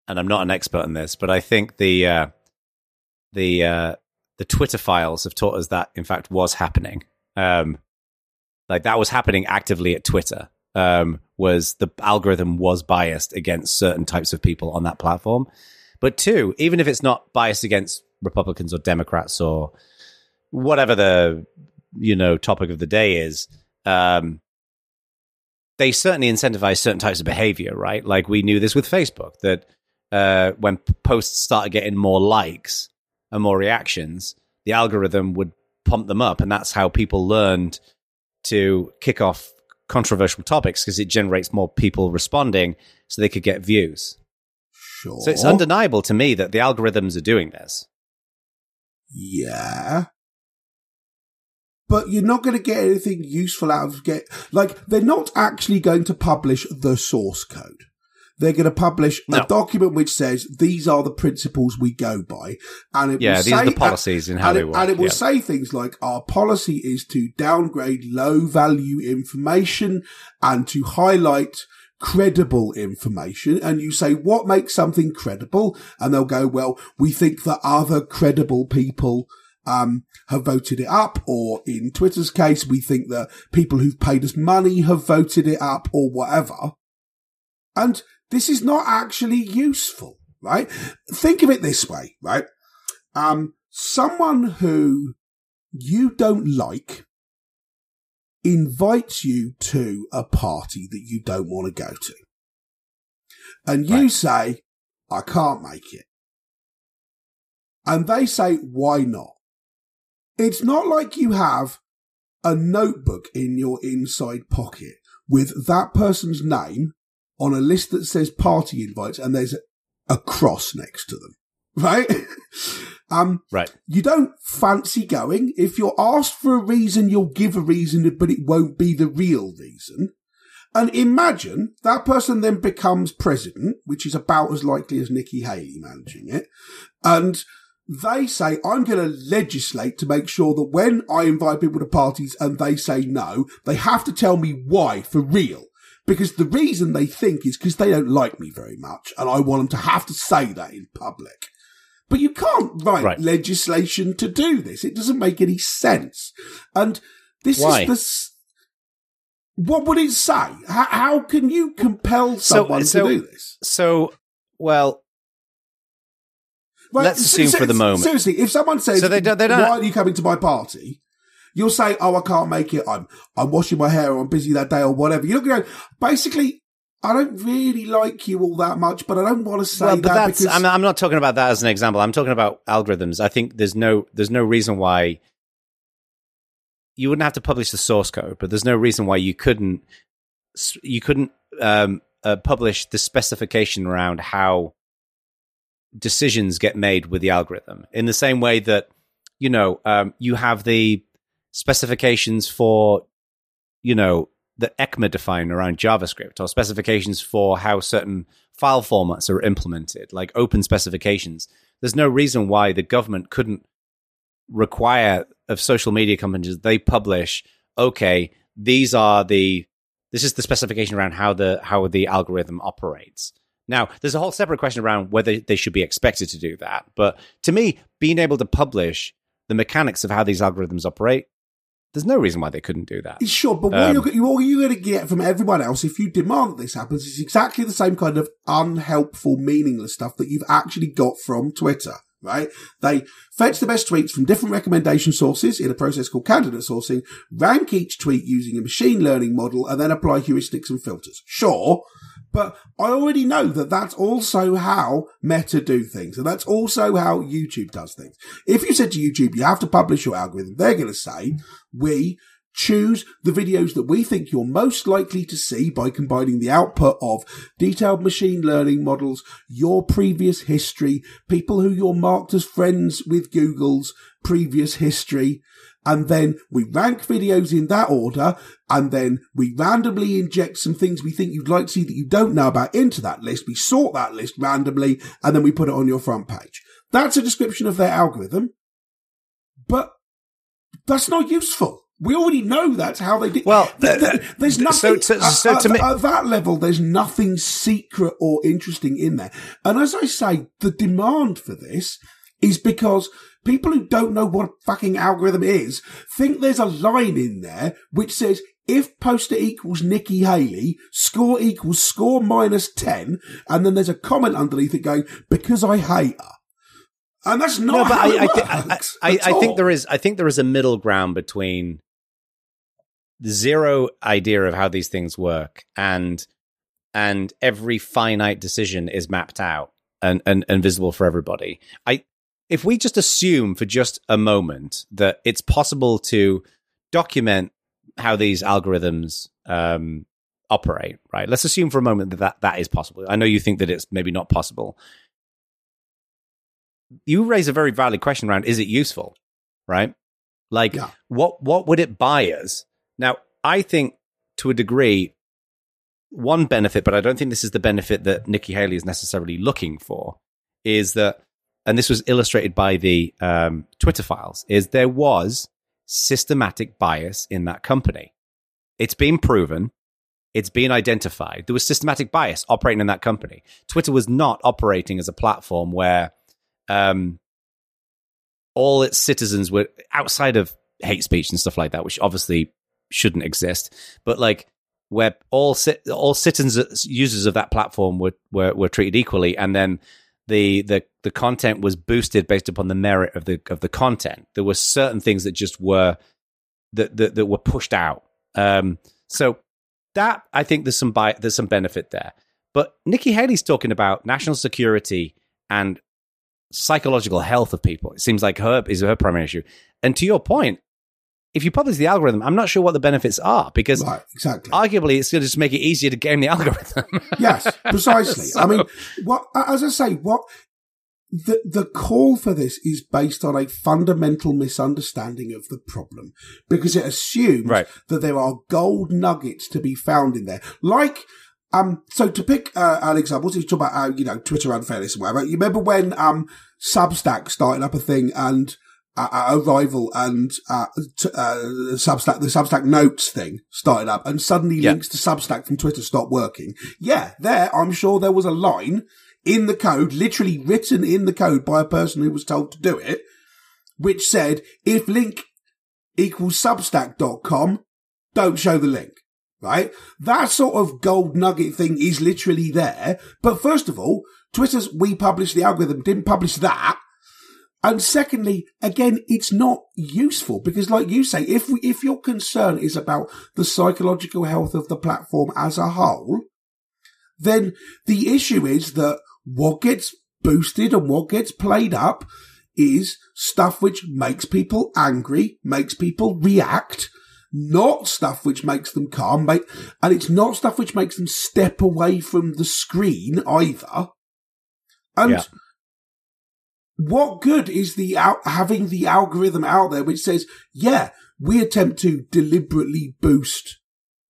[SPEAKER 1] and I'm not an expert in this, but I think the uh, the uh, the Twitter files have taught us that in fact was happening. Um, like that was happening actively at Twitter. Um, was the algorithm was biased against certain types of people on that platform. But two, even if it's not biased against Republicans or Democrats or whatever the you know topic of the day is, um, they certainly incentivize certain types of behavior, right? Like we knew this with Facebook that uh, when posts started getting more likes and more reactions, the algorithm would pump them up, and that's how people learned to kick off controversial topics because it generates more people responding so they could get views.
[SPEAKER 2] Sure.
[SPEAKER 1] So it's undeniable to me that the algorithms are doing this.
[SPEAKER 2] Yeah. But you're not going to get anything useful out of get like they're not actually going to publish the source code. They're going to publish no. a document which says these are the principles we go by, and it
[SPEAKER 1] yeah,
[SPEAKER 2] will
[SPEAKER 1] these
[SPEAKER 2] say,
[SPEAKER 1] are the policies and, and how
[SPEAKER 2] and
[SPEAKER 1] they
[SPEAKER 2] it,
[SPEAKER 1] work.
[SPEAKER 2] And it will
[SPEAKER 1] yeah.
[SPEAKER 2] say things like our policy is to downgrade low value information and to highlight credible information and you say what makes something credible and they'll go well we think that other credible people um, have voted it up, or in Twitter's case, we think that people who've paid us money have voted it up, or whatever. And this is not actually useful, right? Think of it this way, right? Um, someone who you don't like invites you to a party that you don't want to go to. And you right. say, I can't make it. And they say, why not? It's not like you have a notebook in your inside pocket with that person's name on a list that says party invites and there's a cross next to them, <laughs> right? um,
[SPEAKER 1] right.
[SPEAKER 2] You don't fancy going. If you're asked for a reason, you'll give a reason, but it won't be the real reason. And imagine that person then becomes president, which is about as likely as Nikki Haley managing it. And they say, I'm going to legislate to make sure that when I invite people to parties and they say no, they have to tell me why for real. Because the reason they think is because they don't like me very much and I want them to have to say that in public. But you can't write right. legislation to do this. It doesn't make any sense. And this
[SPEAKER 1] Why?
[SPEAKER 2] is the, what would it say? How, how can you compel someone
[SPEAKER 1] so, so,
[SPEAKER 2] to do this?
[SPEAKER 1] So, well, Let's assume for the moment.
[SPEAKER 2] Seriously, if someone says,
[SPEAKER 1] So they don't- they don't-
[SPEAKER 2] "Why are you coming to my party?" You'll say, "Oh, I can't make it. I'm I'm washing my hair. or I'm busy that day, or whatever." You're going, basically, I don't really like you all that much, but I don't want to say
[SPEAKER 1] well, but
[SPEAKER 2] that because
[SPEAKER 1] I'm, I'm not talking about that as an example. I'm talking about algorithms. I think there's no there's no reason why you wouldn't have to publish the source code, but there's no reason why you couldn't you couldn't um, uh, publish the specification around how decisions get made with the algorithm in the same way that you know um, you have the specifications for you know the ECMA define around JavaScript or specifications for how certain file formats are implemented, like open specifications. There's no reason why the government couldn't require of social media companies they publish, okay, these are the this is the specification around how the how the algorithm operates. Now, there's a whole separate question around whether they should be expected to do that. But to me, being able to publish the mechanics of how these algorithms operate, there's no reason why they couldn't do that.
[SPEAKER 2] Sure, but what,
[SPEAKER 1] Um,
[SPEAKER 2] you're, all you're going to get from everyone else if you demand that this happens is exactly the same kind of unhelpful, meaningless stuff that you've actually got from Twitter. Right? They fetch the best tweets from different recommendation sources in a process called candidate sourcing, rank each tweet using a machine learning model, and then apply heuristics and filters. Sure, but I already know that that's also how Meta do things, and that's also how YouTube does things. If you said to YouTube, you have to publish your algorithm, they're going to say, we choose the videos that we think you're most likely to see by combining the output of detailed machine learning models, your previous history, people who you're marked as friends with Google's previous history, and then we rank videos in that order, and then we randomly inject some things we think you'd like to see that you don't know about into that list. We sort that list randomly, and then we put it on your front page. That's a description of their algorithm, but that's not useful. We already know that's how they did.
[SPEAKER 1] Well,
[SPEAKER 2] Th- th- there's nothing.
[SPEAKER 1] so- so
[SPEAKER 2] at,
[SPEAKER 1] to me-
[SPEAKER 2] at- at that level, there's nothing secret or interesting in there. And as I say, the demand for this is because people who don't know what a fucking algorithm is think there's a line in there which says if poster equals Nikki Haley, score equals score minus 10, and then there's a comment underneath it going, because I hate her. And that's not
[SPEAKER 1] no, but
[SPEAKER 2] how
[SPEAKER 1] I,
[SPEAKER 2] it
[SPEAKER 1] I, thi- I,
[SPEAKER 2] works
[SPEAKER 1] I, I think there is. I think there is a middle ground between zero idea of how these things work and and every finite decision is mapped out and, and, and visible for everybody. I if we just assume for just a moment that it's possible to document how these algorithms um, operate, right? Let's assume for a moment that, that that is possible. I know you think that it's maybe not possible. You raise a very valid question around is it useful, right? Like
[SPEAKER 2] Yeah.
[SPEAKER 1] what what would it buy us? Now, I think to a degree one benefit, but I don't think this is the benefit that Nikki Haley is necessarily looking for, is that, and this was illustrated by the um, Twitter files, is there was systematic bias in that company. It's been proven. It's been identified. There was systematic bias operating in that company. Twitter was not operating as a platform where um, all its citizens were outside of hate speech and stuff like that, which obviously shouldn't exist. But like where all all citizens users of that platform were, were were treated equally, and then the the the content was boosted based upon the merit of the of the content. There were certain things that just were that that, that were pushed out. Um, so that I think there's some bi- there's some benefit there. But Nikki Haley's talking about national security and psychological health of people. It seems like her is her primary issue. And to your point, if you publish the algorithm, I'm not sure what the benefits are because
[SPEAKER 2] Right, exactly.
[SPEAKER 1] arguably it's going to just make it easier to game the <laughs> algorithm.
[SPEAKER 2] Yes, precisely. I mean, <laughs> what as I say, what the the call for this is based on a fundamental misunderstanding of the problem because it assumes
[SPEAKER 1] Right.
[SPEAKER 2] that there are gold nuggets to be found in there, like. Um, so to pick uh, an example, so you talk about how you know Twitter unfairness and whatever. You remember when um Substack started up a thing and uh, a rival and uh, t- uh, Substack, the Substack Notes thing started up, and suddenly
[SPEAKER 1] Yeah.
[SPEAKER 2] links to Substack from Twitter stopped working. Yeah, there, I'm sure there was a line in the code, literally written in the code by a person who was told to do it, which said, if link equals substack.com, don't show the link. Right? That sort of gold nugget thing is literally there. But first of all, Twitter's we publish the algorithm didn't publish that. And secondly, again, it's not useful because like you say, if we, if your concern is about the psychological health of the platform as a whole, then the issue is that what gets boosted and what gets played up is stuff which makes people angry, makes people react, not stuff which makes them calm, make, and it's not stuff which makes them step away from the screen either. And
[SPEAKER 1] Yeah.
[SPEAKER 2] What good is the out, having the algorithm out there which says, yeah, we attempt to deliberately boost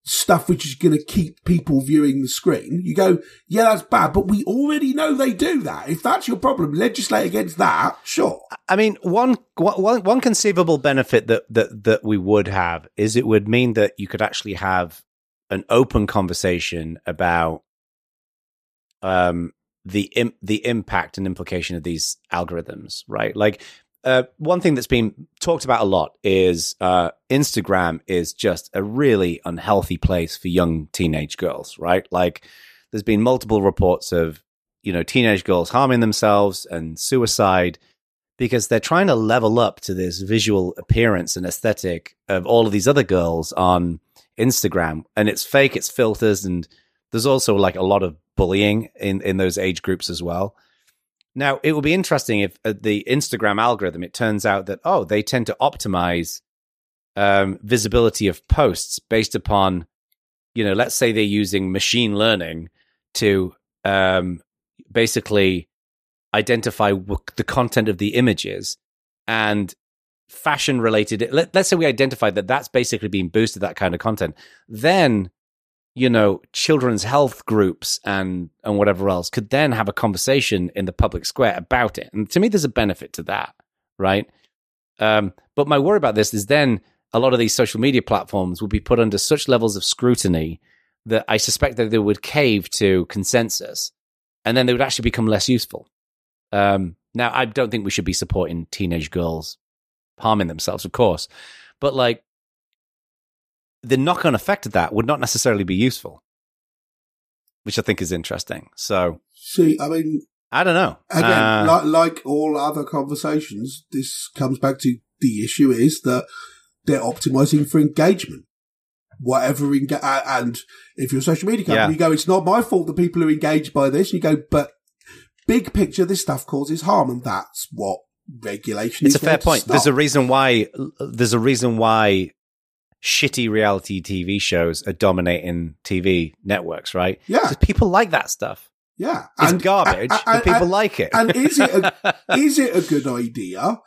[SPEAKER 2] stuff which is going to keep people viewing the screen. You go, yeah, that's bad, but we already know they do that. If that's your problem, legislate against that. Sure.
[SPEAKER 1] I mean, one, one, one conceivable benefit that, that, that we would have is it would mean that you could actually have an open conversation about um, the Im- the impact and implication of these algorithms, right? Like uh, one thing that's been talked about a lot is uh, Instagram is just a really unhealthy place for young teenage girls, right? Like there's been multiple reports of you know teenage girls harming themselves and suicide because they're trying to level up to this visual appearance and aesthetic of all of these other girls on Instagram, and it's fake, it's filters, and there's also like a lot of bullying in in those age groups as well. Now, it will be interesting if uh, the Instagram algorithm it turns out that oh, they tend to optimize um, visibility of posts based upon, you know, let's say they're using machine learning to um, basically identify w- the content of the images and fashion related. Let, let's say we identify that that's basically being boosted that kind of content. Then you know children's health groups and and whatever else could then have a conversation in the public square about it. And to me there's a benefit to that right? Um, but my worry about this is then a lot of these social media platforms will be put under such levels of scrutiny that i suspect that they would cave to consensus and then they would actually become less useful. Um, now i don't think we should be supporting teenage girls harming themselves of course but like the knock on effect of that would not necessarily be useful, which I think is interesting. So,
[SPEAKER 2] See, I mean,
[SPEAKER 1] I don't know.
[SPEAKER 2] again,
[SPEAKER 1] Uh,
[SPEAKER 2] like, like all other conversations, this comes back to the issue is that they're optimizing for engagement. Whatever, enga- and if you're a social media company,
[SPEAKER 1] Yeah.
[SPEAKER 2] you go, it's not my fault that people are engaged by this. And you go, but big picture, this stuff causes harm. And that's what regulation
[SPEAKER 1] it's
[SPEAKER 2] is.
[SPEAKER 1] a fair point. There's a reason why there's a reason why shitty reality TV shows are dominating TV networks, right?
[SPEAKER 2] Yeah.
[SPEAKER 1] Because people like that stuff.
[SPEAKER 2] yeah.
[SPEAKER 1] It's
[SPEAKER 2] And-
[SPEAKER 1] garbage,
[SPEAKER 2] and-
[SPEAKER 1] but people
[SPEAKER 2] and-
[SPEAKER 1] like it.
[SPEAKER 2] and is it a, <laughs> is it a good idea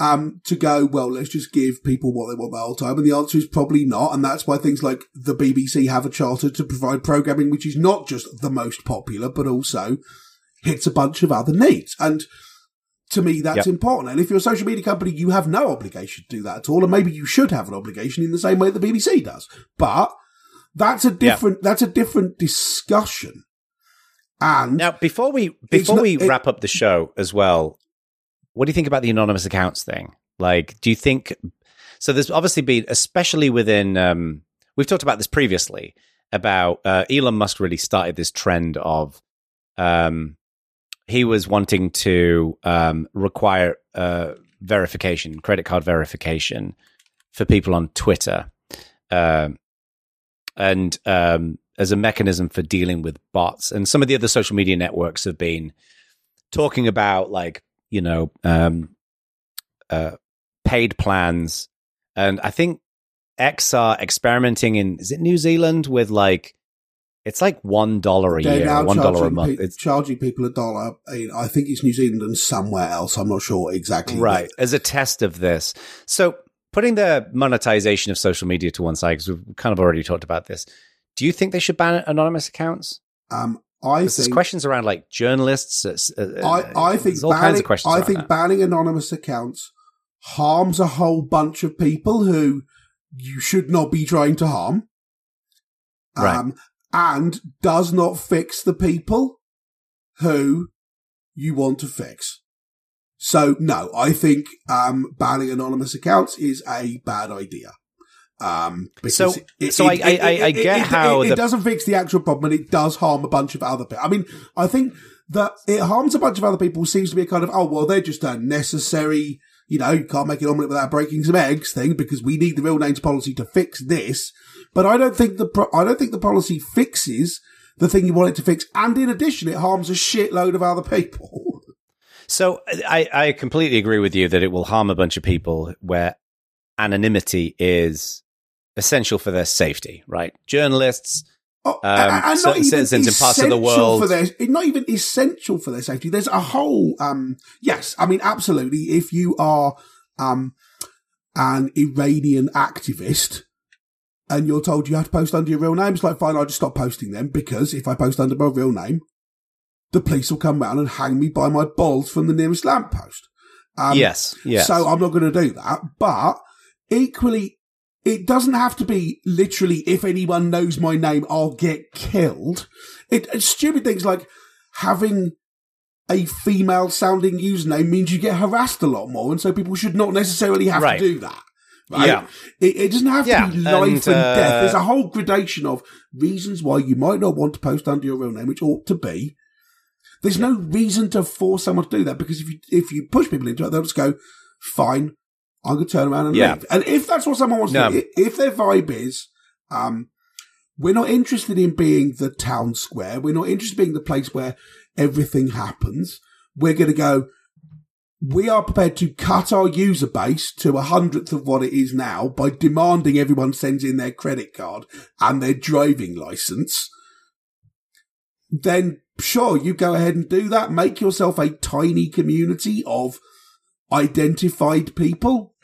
[SPEAKER 2] um, to go, well, let's just give people what they want the whole time? And the answer is probably not. And that's why things like the BBC have a charter to provide programming which is not just the most popular, but also hits a bunch of other needs. And to me, that's
[SPEAKER 1] Yep.
[SPEAKER 2] important. And if you're a social media company, you have no obligation to do that at all. And maybe you should have an obligation in the same way the BBC does. But that's a different, that's a different discussion. And
[SPEAKER 1] Now, before we before
[SPEAKER 2] not-
[SPEAKER 1] we
[SPEAKER 2] it-
[SPEAKER 1] wrap up the show as well, what do you think about the anonymous accounts thing? Like, do you think so? There's obviously been, especially within, um, we've talked about this previously about uh, Elon Musk really started this trend of, um, he was wanting to um, require uh, verification, credit card verification for people on Twitter, um, and um, as a mechanism for dealing with bots. And some of the other social media networks have been talking about, like, you know, um, uh, paid plans. And I think X are experimenting in, is it New Zealand with like, it's like one dollar a
[SPEAKER 2] They're
[SPEAKER 1] year, one dollar a month.
[SPEAKER 2] pe-
[SPEAKER 1] It's
[SPEAKER 2] charging people a dollar. I I think it's New Zealand and somewhere else. I'm not sure exactly.
[SPEAKER 1] right as a test of this. So putting the monetization of social media to one side, because we've kind of already talked about this. Do you think they should ban anonymous accounts?
[SPEAKER 2] Um, I
[SPEAKER 1] Because there's questions around like journalists. Uh, uh,
[SPEAKER 2] I, I think
[SPEAKER 1] all
[SPEAKER 2] banning,
[SPEAKER 1] kinds of questions.
[SPEAKER 2] I think
[SPEAKER 1] that.
[SPEAKER 2] banning anonymous accounts harms a whole bunch of people who you should not be trying to harm.
[SPEAKER 1] Right.
[SPEAKER 2] Um, and does not fix the people who you want to fix. So no, I think um, banning anonymous accounts is a bad idea. Um,
[SPEAKER 1] So- so I- I- I- I get
[SPEAKER 2] it,
[SPEAKER 1] how
[SPEAKER 2] it,
[SPEAKER 1] the-
[SPEAKER 2] it doesn't fix the actual problem, and it does harm a bunch of other people. I mean, I think that it harms a bunch of other people seems to be a kind of oh well, they're just unnecessary. You know, you can't make an omelette without breaking some eggs thing because we need the real names policy to fix this. But I don't think the pro- I don't think the policy fixes the thing you want it to fix, and in addition, it harms a shitload of other people. <laughs>
[SPEAKER 1] So I, I completely agree with you that it will harm a bunch of people where anonymity is essential for their safety, right? Journalists,
[SPEAKER 2] Oh,
[SPEAKER 1] Um,
[SPEAKER 2] and- not even
[SPEAKER 1] citizens in parts of the
[SPEAKER 2] essential
[SPEAKER 1] world-
[SPEAKER 2] For their, not even essential for their safety. There's a whole, um, yes, I mean, absolutely. If you are, um, an Iranian activist and you're told you have to post under your real name, it's like, fine, I'll just stop posting them because if I post under my real name, the police will come round and hang me by my balls from the nearest lamppost. Um,
[SPEAKER 1] yes, yes.
[SPEAKER 2] so I'm not going to do that. But equally, it doesn't have to be literally, if anyone knows my name, I'll get killed. It, it's stupid things like having a female sounding username means you get harassed a lot more. And so people should not necessarily have
[SPEAKER 1] Right.
[SPEAKER 2] to do that. Right?
[SPEAKER 1] Yeah.
[SPEAKER 2] It, it doesn't have
[SPEAKER 1] Yeah,
[SPEAKER 2] to be life
[SPEAKER 1] and,
[SPEAKER 2] and, death.
[SPEAKER 1] uh,
[SPEAKER 2] There's a whole gradation of reasons why you might not want to post under your real name, which ought to be. There's no reason to force someone to do that because if you if you push people into it, they'll just go, "Fine, I'm going to turn around and
[SPEAKER 1] Yeah.
[SPEAKER 2] leave." And if that's what someone wants
[SPEAKER 1] No.
[SPEAKER 2] to do, if their vibe is, um, we're not interested in being the town square. We're not interested in being the place where everything happens. We're going to go. We are prepared to cut our user base to a hundredth of what it is now by demanding everyone sends in their credit card and their driving license. Then sure, you go ahead and do that. Make yourself a tiny community of identified people.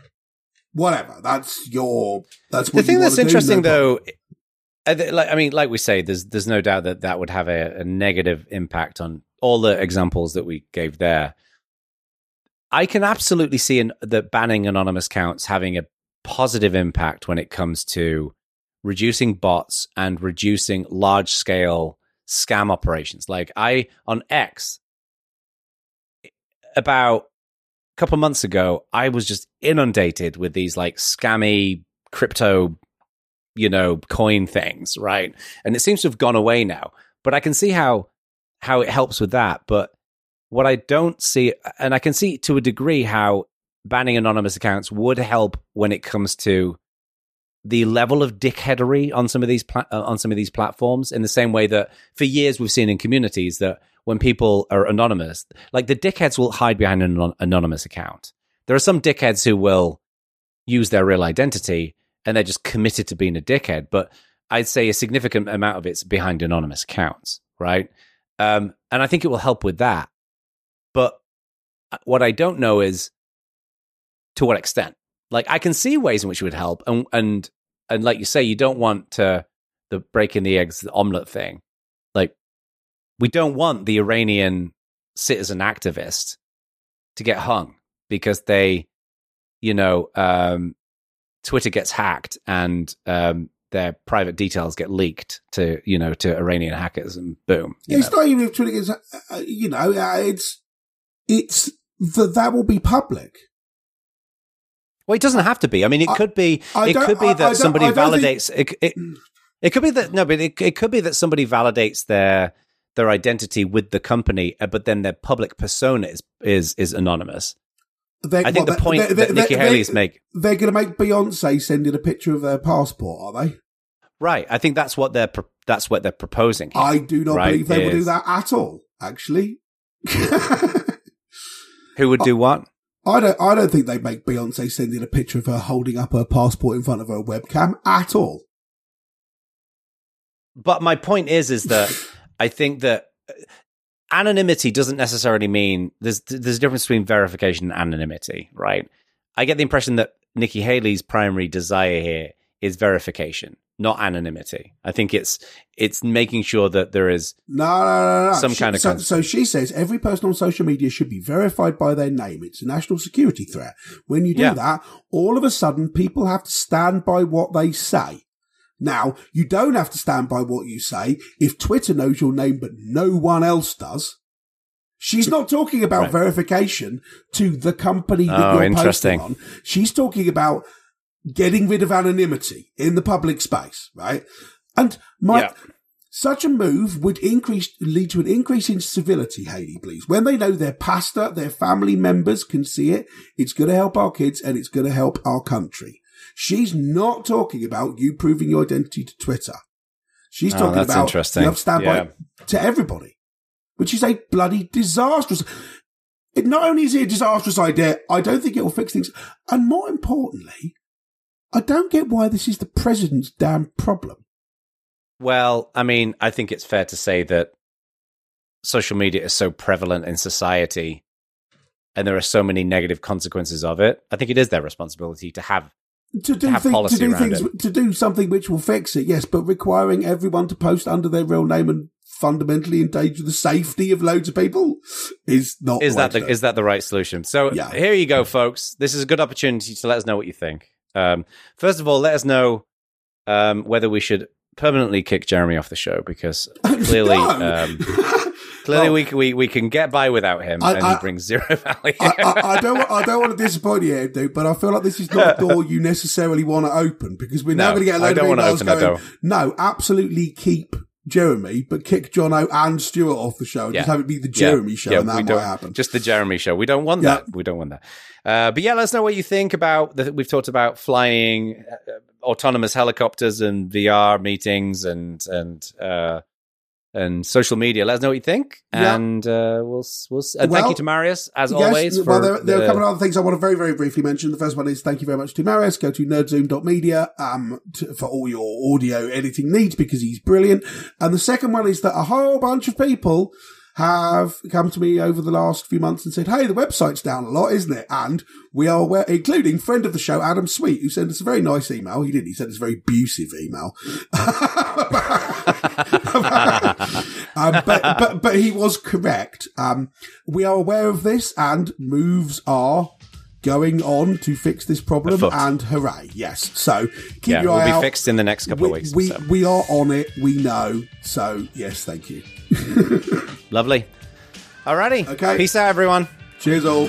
[SPEAKER 2] Whatever. That's your, that's what
[SPEAKER 1] the thing that's interesting, though, I like I mean, like we say, there's there's no doubt that that would have a, a negative impact on all the examples that we gave there. I can absolutely see an, that banning anonymous accounts having a positive impact when it comes to reducing bots and reducing large scale scam operations. Like I on X about a couple months ago, I was just inundated with these like scammy crypto, you know, coin things, right? And it seems to have gone away now. But I can see how how it helps with that. But what I don't see, and I can see to a degree how banning anonymous accounts would help when it comes to the level of dickheadery on some of these pla- uh, on some of these platforms. In the same way that for years we've seen in communities that when people are anonymous, like the dickheads will hide behind an anon- anonymous account. There are some dickheads who will use their real identity and they're just committed to being a dickhead. But I'd say a significant amount of it's behind anonymous accounts, right? Um, and I think it will help with that. But uh, what I don't know is to what extent. Like I can see ways in which it would help, and and and like you say, you don't want to the breaking the eggs the omelet thing. Like we don't want the Iranian citizen activist to get hung because they, you know, um, Twitter gets hacked and um, their private details get leaked to you know to Iranian hackers, and boom. you
[SPEAKER 2] It's
[SPEAKER 1] know.
[SPEAKER 2] not even if Twitter gets, uh, you know, uh, it's, it's, that that will be public.
[SPEAKER 1] Well, it doesn't have to be. I mean, it
[SPEAKER 2] I-
[SPEAKER 1] could be.
[SPEAKER 2] I
[SPEAKER 1] it could be
[SPEAKER 2] I-
[SPEAKER 1] that somebody
[SPEAKER 2] don't think-
[SPEAKER 1] validates. It, it, it could be that no, but it, it could be that somebody validates their their identity with the company, uh, but then their public persona is is is anonymous.
[SPEAKER 2] They,
[SPEAKER 1] I think
[SPEAKER 2] well,
[SPEAKER 1] the point
[SPEAKER 2] they-
[SPEAKER 1] that Nikki Haley is make
[SPEAKER 2] They're going to make Beyonce send in a picture of their passport, are they?
[SPEAKER 1] right. I think that's what they're that's what they're proposing. here.
[SPEAKER 2] I do not
[SPEAKER 1] Right,
[SPEAKER 2] believe they will do that at all, actually. <laughs>
[SPEAKER 1] Who would do what?
[SPEAKER 2] I don't, I don't think they make Beyonce send in a picture of her holding up her passport in front of her webcam at all.
[SPEAKER 1] But my point is, is that <laughs> I think that uh, anonymity doesn't necessarily mean there's there's a difference between verification and anonymity, right? I get the impression that Nikki Haley's primary desire here is verification, not anonymity. I think it's it's making sure that there is
[SPEAKER 2] No, no, no, no.
[SPEAKER 1] Some
[SPEAKER 2] She-
[SPEAKER 1] kind of
[SPEAKER 2] so, so she says every person on social media should be verified by their name. It's a national security threat. When you do
[SPEAKER 1] Yeah.
[SPEAKER 2] that, all of a sudden people have to stand by what they say. Now, you don't have to stand by what you say if Twitter knows your name, but no one else does. She's not talking about
[SPEAKER 1] Right.
[SPEAKER 2] verification to the company that
[SPEAKER 1] Oh,
[SPEAKER 2] you're
[SPEAKER 1] interesting.
[SPEAKER 2] posting on. She's talking about getting rid of anonymity in the public space, right? And my,
[SPEAKER 1] Yeah.
[SPEAKER 2] such a move would increase, lead to an increase in civility, Haley, please. When they know their pastor, their family members can see it, it's going to help our kids and it's going to help our country. She's not talking about you proving your identity to Twitter. She's
[SPEAKER 1] Oh,
[SPEAKER 2] talking about
[SPEAKER 1] interesting.
[SPEAKER 2] you have to stand
[SPEAKER 1] Yeah.
[SPEAKER 2] by to everybody, which is a bloody disastrous. it not only is it a disastrous idea, I don't think it will fix things. And more importantly, I don't get why this is the president's damn problem.
[SPEAKER 1] Well, I mean, I think it's fair to say that social media is so prevalent in society and there are so many negative consequences of it. I think it is their responsibility to have
[SPEAKER 2] to do,
[SPEAKER 1] have
[SPEAKER 2] thi-
[SPEAKER 1] policy
[SPEAKER 2] to do
[SPEAKER 1] around
[SPEAKER 2] things
[SPEAKER 1] it.
[SPEAKER 2] to do something which will fix it. Yes, but requiring everyone to post under their real name and fundamentally endanger the safety of loads of people is not.
[SPEAKER 1] is that the, is that the right solution? So
[SPEAKER 2] Yeah.
[SPEAKER 1] here you go, folks. This is a good opportunity to let us know what you think. Um, first of all, let us know um, whether we should permanently kick Jeremy off the show because <laughs> clearly, um, <laughs> clearly
[SPEAKER 2] Well-
[SPEAKER 1] we, we we can get by without him,
[SPEAKER 2] I-
[SPEAKER 1] and
[SPEAKER 2] I-
[SPEAKER 1] he brings zero <laughs> value.
[SPEAKER 2] I, I, don't. I don't want to disappoint you, dude, but I feel like this is not a door you necessarily want to open because we're now going to get a load of emails going. No, absolutely keep Jeremy, but kick Jono and Stuart off the show. and
[SPEAKER 1] Yeah.
[SPEAKER 2] Just have it be the
[SPEAKER 1] Yeah.
[SPEAKER 2] Jeremy show,
[SPEAKER 1] Yeah,
[SPEAKER 2] and that might happen.
[SPEAKER 1] Just the Jeremy show. We don't want
[SPEAKER 2] Yeah.
[SPEAKER 1] that. We don't want that. Uh, but yeah, let us know what you think about. The, we've talked about flying uh, autonomous helicopters and VR meetings and and uh, and social media. Let us know what you think,
[SPEAKER 2] Yeah.
[SPEAKER 1] and uh, we'll we'll. And thank you to Marius as
[SPEAKER 2] Yes,
[SPEAKER 1] always. For
[SPEAKER 2] well, there, there are a couple of other things I want to very, very briefly mention. The first one is thank you very much to Marius. Go to nerdzoom.media um, to, for all your audio editing needs because he's brilliant. And the second one is that a whole bunch of people have come to me over the last few months and said, "Hey, the website's down a lot, isn't it?" And we are aware, including friend of the show Adam Sweet, who sent us a very nice email. He didn't, He sent us a very abusive email. <laughs> <laughs> um, but, but but he was correct. Um, we are aware of this, and moves are going on to fix this problem. And hooray! Yes. So keep
[SPEAKER 1] yeah,
[SPEAKER 2] your
[SPEAKER 1] will
[SPEAKER 2] eye
[SPEAKER 1] be
[SPEAKER 2] out.
[SPEAKER 1] fixed in the next couple
[SPEAKER 2] we,
[SPEAKER 1] of weeks.
[SPEAKER 2] we,
[SPEAKER 1] so.
[SPEAKER 2] we are on it. We know. So yes, thank you. <laughs>
[SPEAKER 1] Lovely. Alrighty.
[SPEAKER 2] Okay.
[SPEAKER 1] Peace out, everyone.
[SPEAKER 2] Cheers all.